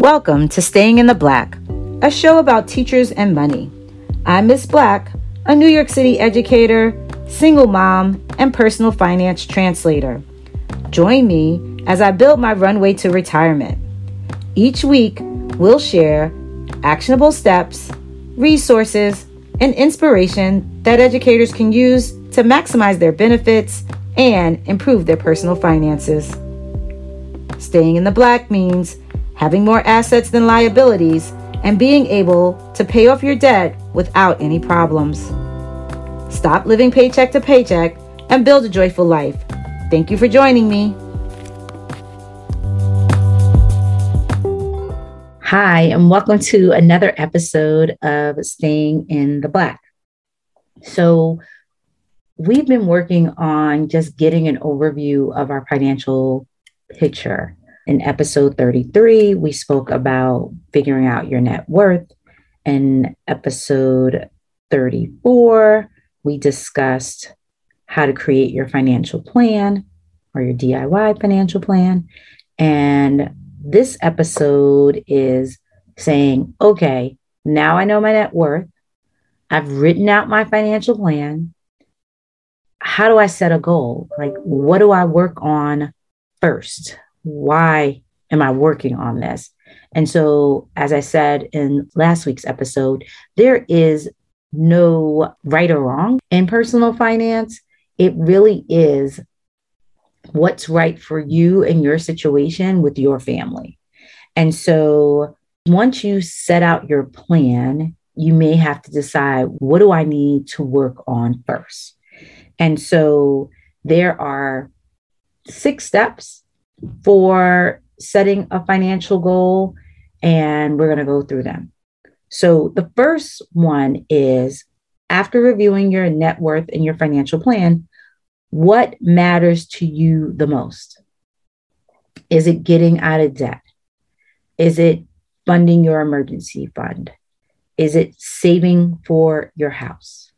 Welcome to Staying in the Black, a show about teachers and money. I'm Miss Black, a New York City educator, single mom, and personal finance translator. Join me as I build my runway to retirement. Each week, we'll share actionable steps, resources, and inspiration that educators can use to maximize their benefits and improve their personal finances. Staying in the black means having more assets than liabilities, and being able to pay off your debt without any problems. Stop living paycheck to paycheck and build a joyful life. Thank you for joining me. Hi, and welcome to another episode of Staying in the Black. So, we've been working on just getting an overview of our financial picture in episode 33, we spoke about figuring out your net worth. In episode 34, we discussed how to create your financial plan or your DIY financial plan. And this episode is saying, okay, now I know my net worth. I've written out my financial plan. How do I set a goal? Like, what do I work on first? Why am I working on this? And so, as I said in last week's episode, there is no right or wrong in personal finance. It really is what's right for you and your situation with your family. And so, once you set out your plan, you may have to decide what do I need to work on first. And so, there are six steps for setting a financial goal, and we're going to go through them. So, the first one is after reviewing your net worth and your financial plan, what matters to you the most? Is it getting out of debt? Is it funding your emergency fund? Is it saving for your house?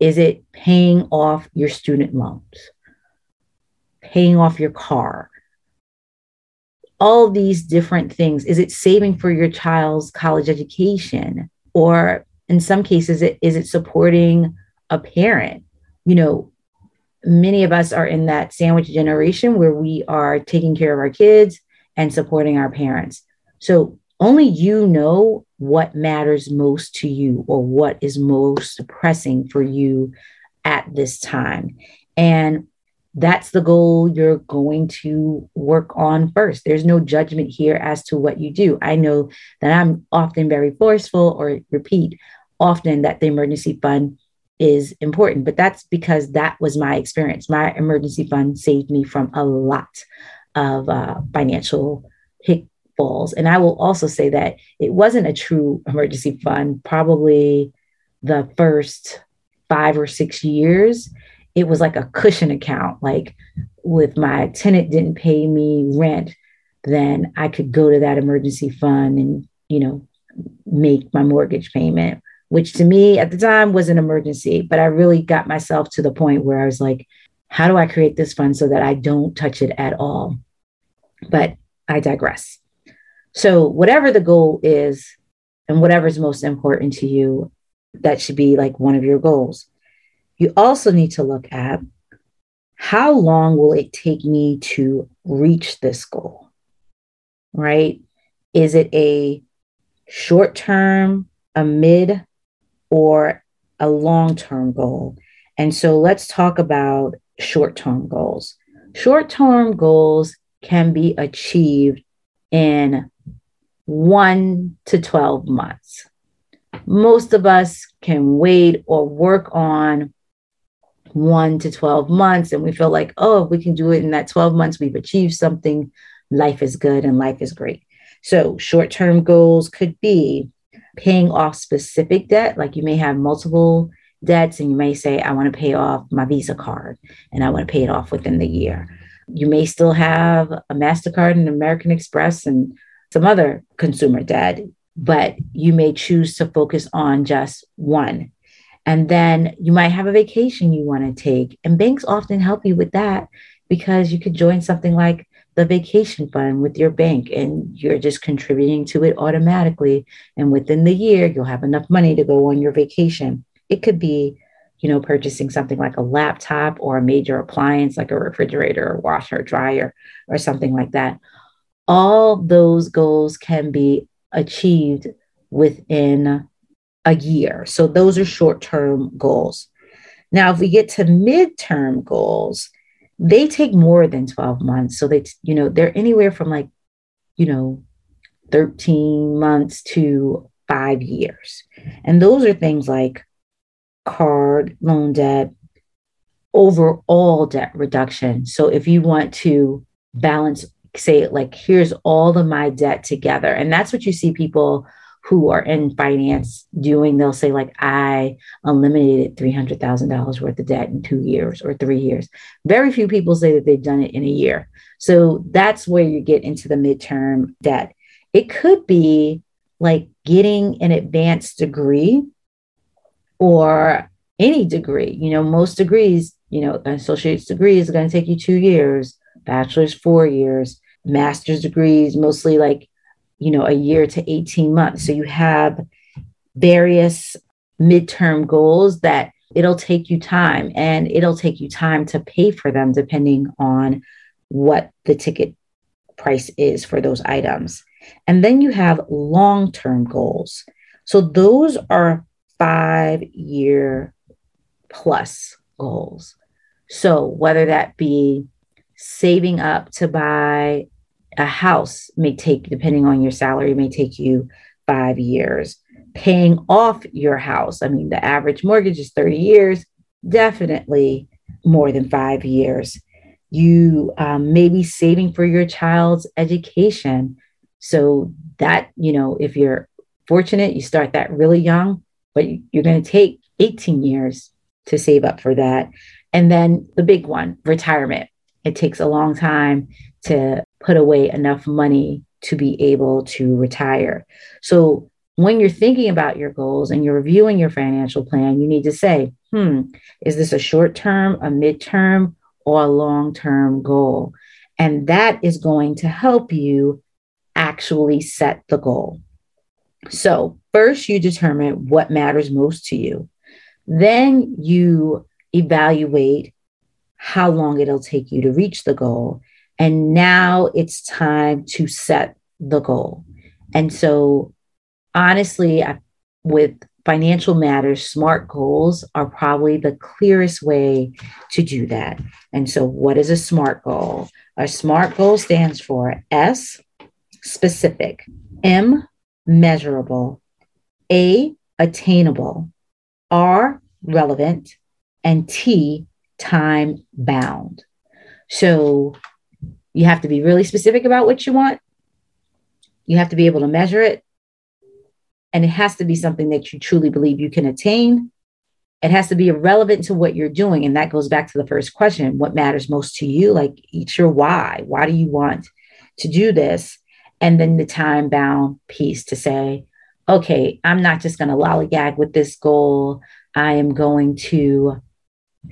Is it paying off your student loans? Paying off your car? All these different things. Is it saving for your child's college education? Or in some cases, it, is it supporting a parent? You know, many of us are in that sandwich generation where we are taking care of our kids and supporting our parents. So only you know what matters most to you or what is most pressing for you at this time. And that's the goal you're going to work on first. There's no judgment here as to what you do. I know that I'm often very forceful or repeat often that the emergency fund is important, but that's because that was my experience. My emergency fund saved me from a lot of uh, financial pitfalls. And I will also say that it wasn't a true emergency fund, probably the first five or six years it was like a cushion account. Like if my tenant didn't pay me rent, then I could go to that emergency fund and, you know, make my mortgage payment, which to me at the time was an emergency. But I really got myself to the point where I was like, how do I create this fund so that I don't touch it at all? But I digress. So, whatever the goal is, and whatever is most important to you, that should be like one of your goals. You also need to look at how long will it take me to reach this goal? Right? Is it a short term, a mid, or a long term goal? And so let's talk about short term goals. Short term goals can be achieved in one to 12 months. Most of us can wait or work on one to 12 months and we feel like, oh, if we can do it in that 12 months, we've achieved something, life is good and life is great. So, short term goals could be paying off specific debt, like you may have multiple debts and you may say, I want to pay off my Visa card and I want to pay it off within the year. You may still have a MasterCard and American Express and some other consumer debt, but you may choose to focus on just one and then you might have a vacation you want to take. And banks often help you with that because you could join something like the vacation fund with your bank and you're just contributing to it automatically. And within the year, you'll have enough money to go on your vacation. It could be, you know, purchasing something like a laptop or a major appliance like a refrigerator or washer dryer or something like that. All those goals can be achieved within a year. So those are short term goals. Now, if we get to midterm goals, they take more than 12 months. So they, you know, they're anywhere from like, you know, 13 months to five years. And those are things like card, loan debt, overall debt reduction. So if you want to balance, say, like, here's all of my debt together. And that's what you see people who are in finance doing, they'll say, like, I eliminated $300,000 worth of debt in two years or three years. Very few people say that they've done it in a year. So that's where you get into the midterm debt. It could be like getting an advanced degree or any degree. You know, most degrees, you know, associate's degree is going to take you two years, bachelor's, four years, master's degrees, mostly like you know, a year to 18 months. So you have various midterm goals that it'll take you time and it'll take you time to pay for them depending on what the ticket price is for those items. And then you have long term goals. So those are five year plus goals. So whether that be saving up to buy a house may take, depending on your salary, may take you five years. Paying off your house, I mean, the average mortgage is 30 years, definitely more than five years. You um, may be saving for your child's education. So, that, you know, if you're fortunate, you start that really young, but you're going to take 18 years to save up for that. And then the big one, retirement. It takes a long time to put away enough money to be able to retire. So when you're thinking about your goals and you're reviewing your financial plan, you need to say, hmm, is this a short term, a midterm, or a long term goal? And that is going to help you actually set the goal. So, first, you determine what matters most to you. Then you evaluate how long it'll take you to reach the goal. And now it's time to set the goal. And so, honestly, I, with financial matters, SMART goals are probably the clearest way to do that. And so, what is a SMART goal? A SMART goal stands for S, specific, M, measurable, A, attainable, R, relevant, and T, time bound. So, you have to be really specific about what you want. You have to be able to measure it. And it has to be something that you truly believe you can attain. It has to be relevant to what you're doing. And that goes back to the first question what matters most to you? Like, it's your why. Why do you want to do this? And then the time bound piece to say, okay, I'm not just going to lollygag with this goal. I am going to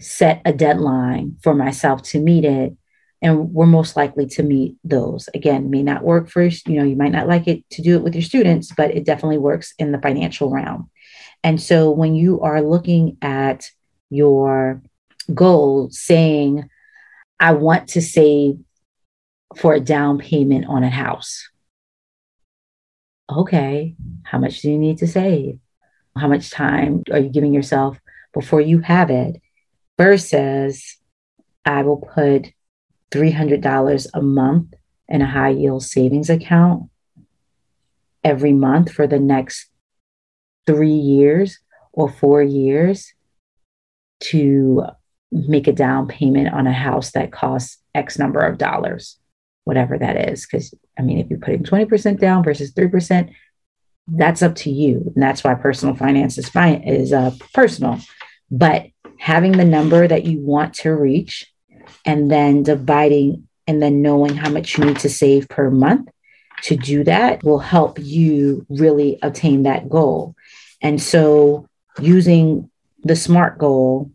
set a deadline for myself to meet it and we're most likely to meet those. Again may not work for you know you might not like it to do it with your students but it definitely works in the financial realm. And so when you are looking at your goal saying i want to save for a down payment on a house okay how much do you need to save? How much time are you giving yourself before you have it? Versus i will put $300 a month in a high yield savings account every month for the next three years or four years to make a down payment on a house that costs X number of dollars, whatever that is. Because, I mean, if you're putting 20% down versus 3%, that's up to you. And that's why personal finance is, fine, is uh, personal. But having the number that you want to reach and then dividing and then knowing how much you need to save per month to do that will help you really attain that goal. And so using the SMART goal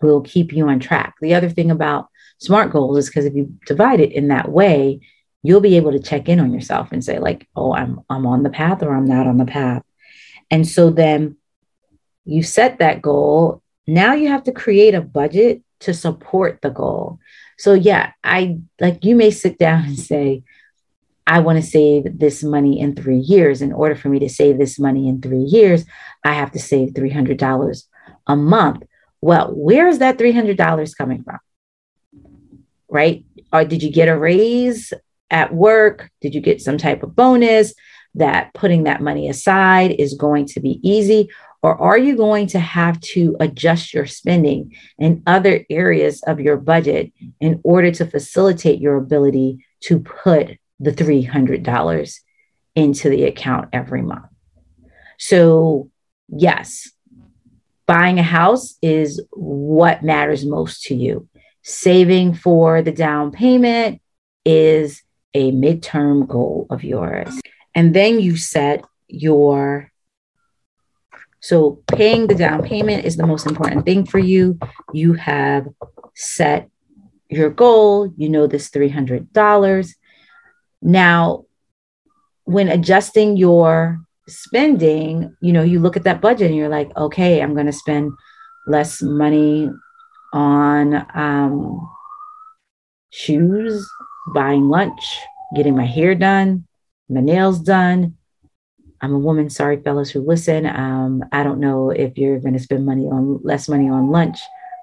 will keep you on track. The other thing about SMART goals is because if you divide it in that way, you'll be able to check in on yourself and say, like, oh, I'm I'm on the path or I'm not on the path. And so then you set that goal. Now you have to create a budget to support the goal. So yeah, I like you may sit down and say, I want to save this money in three years. In order for me to save this money in three years, I have to save $300 a month. Well, where is that $300 coming from? Right? Or did you get a raise at work? Did you get some type of bonus that putting that money aside is going to be easy? Or are you going to have to adjust your spending in other areas of your budget in order to facilitate your ability to put the $300 into the account every month? So, yes, buying a house is what matters most to you. Saving for the down payment is a midterm goal of yours. And then you set your so paying the down payment is the most important thing for you. You have set your goal, you know this $300. Now, when adjusting your spending, you know, you look at that budget and you're like, okay, I'm going to spend less money on um, shoes, buying lunch, getting my hair done, my nails done. I'm a woman. Sorry, fellas who listen. Um, I don't know if you're going to spend money on less money on lunch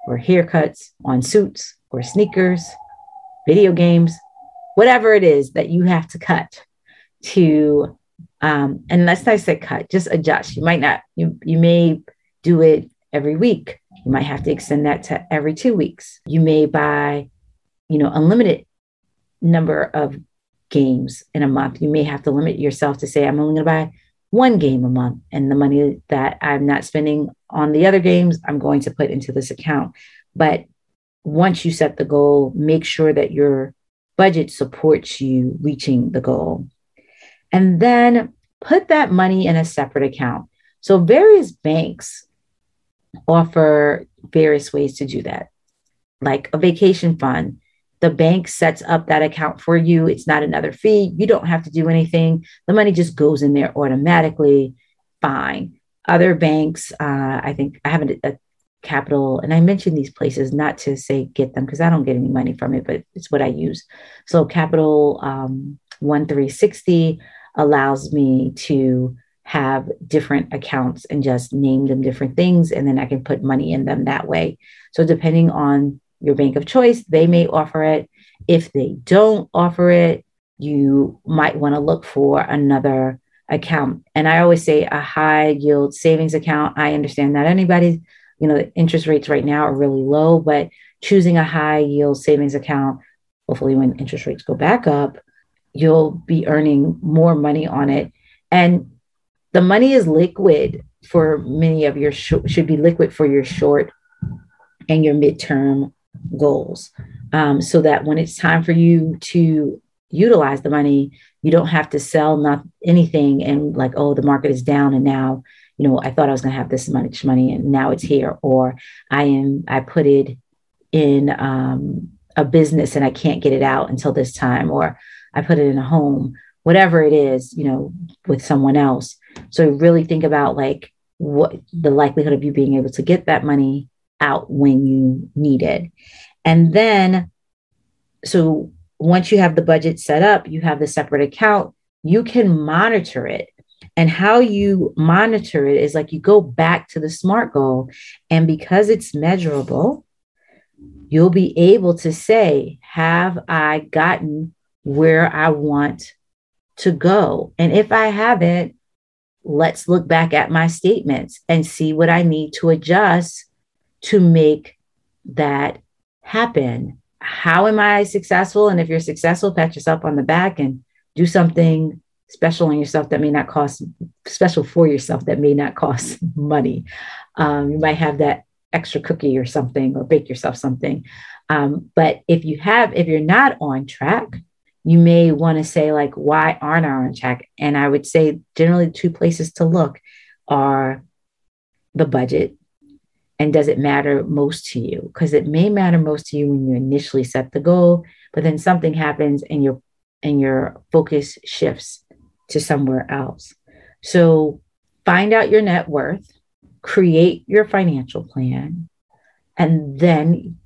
or haircuts, on suits or sneakers, video games, whatever it is that you have to cut to um, let's not say cut, just adjust. You might not, you, you may do it every week. You might have to extend that to every two weeks. You may buy, you know, unlimited number of games in a month. You may have to limit yourself to say, I'm only going to buy one game a month. And the money that I'm not spending on the other games, I'm going to put into this account. But once you set the goal, make sure that your budget supports you reaching the goal and then put that money in a separate account. So, various banks offer various ways to do that, like a vacation fund. The bank sets up that account for you. It's not another fee. You don't have to do anything. The money just goes in there automatically. Fine. Other banks, uh, I think I have a, a capital, and I mentioned these places not to say get them because I don't get any money from it, but it's what I use. So, Capital um, One 360 allows me to have different accounts and just name them different things. And then I can put money in them that way. So, depending on your bank of choice, they may offer it. If they don't offer it, you might want to look for another account. And I always say a high yield savings account. I understand that anybody, you know, the interest rates right now are really low, but choosing a high yield savings account, hopefully when interest rates go back up, you'll be earning more money on it. And the money is liquid for many of your sh- should be liquid for your short and your midterm goals. Um, so that when it's time for you to utilize the money, you don't have to sell not anything and like, oh, the market is down and now, you know, I thought I was going to have this much money and now it's here, or I am I put it in um, a business and I can't get it out until this time, or I put it in a home, whatever it is, you know, with someone else. So really think about like what the likelihood of you being able to get that money out when you need it. And then, so once you have the budget set up, you have the separate account, you can monitor it. And how you monitor it is like you go back to the SMART goal. And because it's measurable, you'll be able to say, Have I gotten where I want to go. And if I haven't, let's look back at my statements and see what I need to adjust to make that happen. How am I successful? And if you're successful, pat yourself on the back and do something special on yourself that may not cost special for yourself that may not cost money. Um, you might have that extra cookie or something or bake yourself something. Um, but if you have, if you're not on track, you may want to say like why aren't i on track and i would say generally two places to look are the budget and does it matter most to you? Because it may matter most to you when you initially set the goal, but then something happens and your and your focus shifts to somewhere else. So find out your net worth, create your financial plan, and then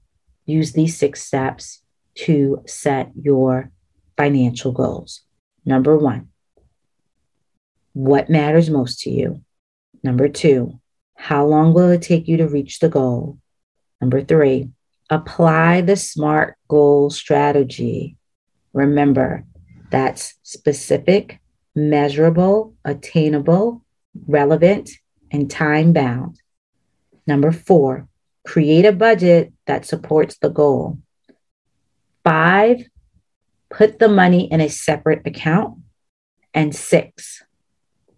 use these six steps to set your financial goals. Number one, what matters most to you? Number two, how long will it take you to reach the goal? Number three, apply the SMART goal strategy. Remember, that's specific, measurable, attainable, relevant, and time bound. Number four, create a budget that supports the goal. Five, put the money in a separate account. And six,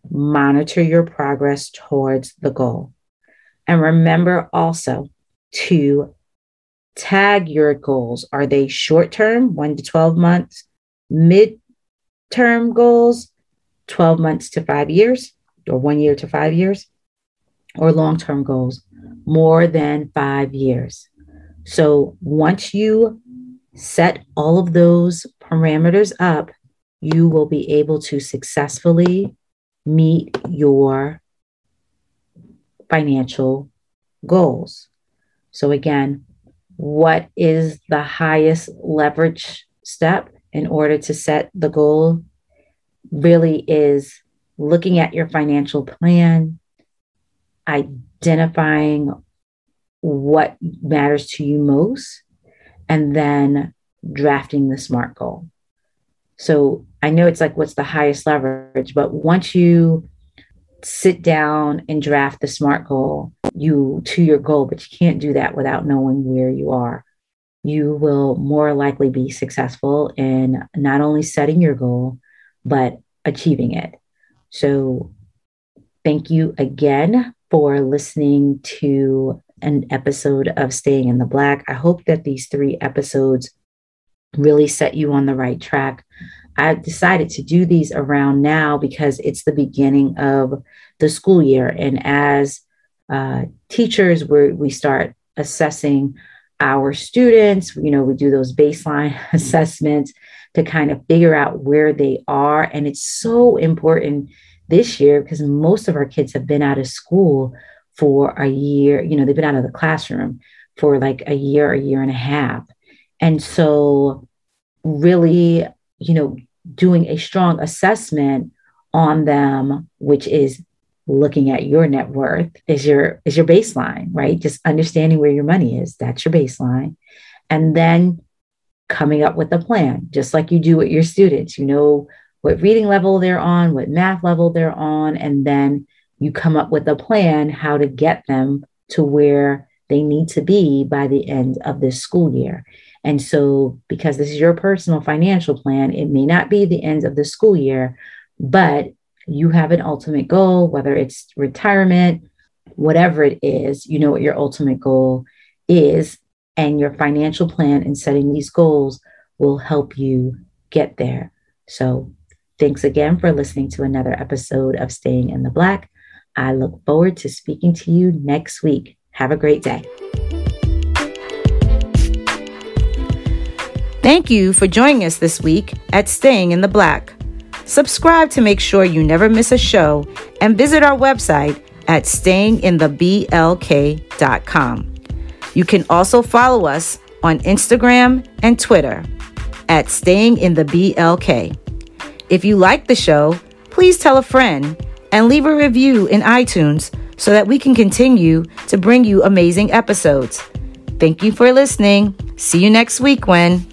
monitor your progress towards the goal. And remember also to tag your goals. Are they short term, one to 12 months, mid term goals, 12 months to five years, or one year to five years, or long term goals, more than five years? So once you set all of those parameters up, you will be able to successfully meet your financial goals. So, again, what is the highest leverage step in order to set the goal? Really is looking at your financial plan, identifying what matters to you most, and then drafting the SMART goal. So I know it's like what's the highest leverage, but once you sit down and draft the SMART goal, you to your goal, but you can't do that without knowing where you are. You will more likely be successful in not only setting your goal, but achieving it. So, thank you again for listening to an episode of Staying in the Black. I hope that these three episodes really set you on the right track. I've decided to do these around now because it's the beginning of the school year. And as uh, teachers, we we start assessing our students. You know, we do those baseline assessments to kind of figure out where they are. And it's so important this year because most of our kids have been out of school for a year. You know, they've been out of the classroom for like a year, a year and a half. And so, really, you know, doing a strong assessment on them, which is looking at your net worth is your is your baseline, right? Just understanding where your money is. That's your baseline. And then coming up with a plan, just like you do with your students. You know what reading level they're on, what math level they're on, and then you come up with a plan how to get them to where they need to be by the end of this school year. And so, because this is your personal financial plan, it may not be the end of the school year, but you have an ultimate goal, whether it's retirement, whatever it is, you know what your ultimate goal is. And your financial plan and setting these goals will help you get there. So, thanks again for listening to another episode of Staying in the Black. I look forward to speaking to you next week. Have a great day. Thank you for joining us this week at Staying in the Black. Subscribe to make sure you never miss a show and visit our website at stayingintheblk.com. You can also follow us on Instagram and Twitter at Staying in the BLK. If you like the show, please tell a friend and leave a review in iTunes so that we can continue to bring you amazing episodes. Thank you for listening. See you next week, When.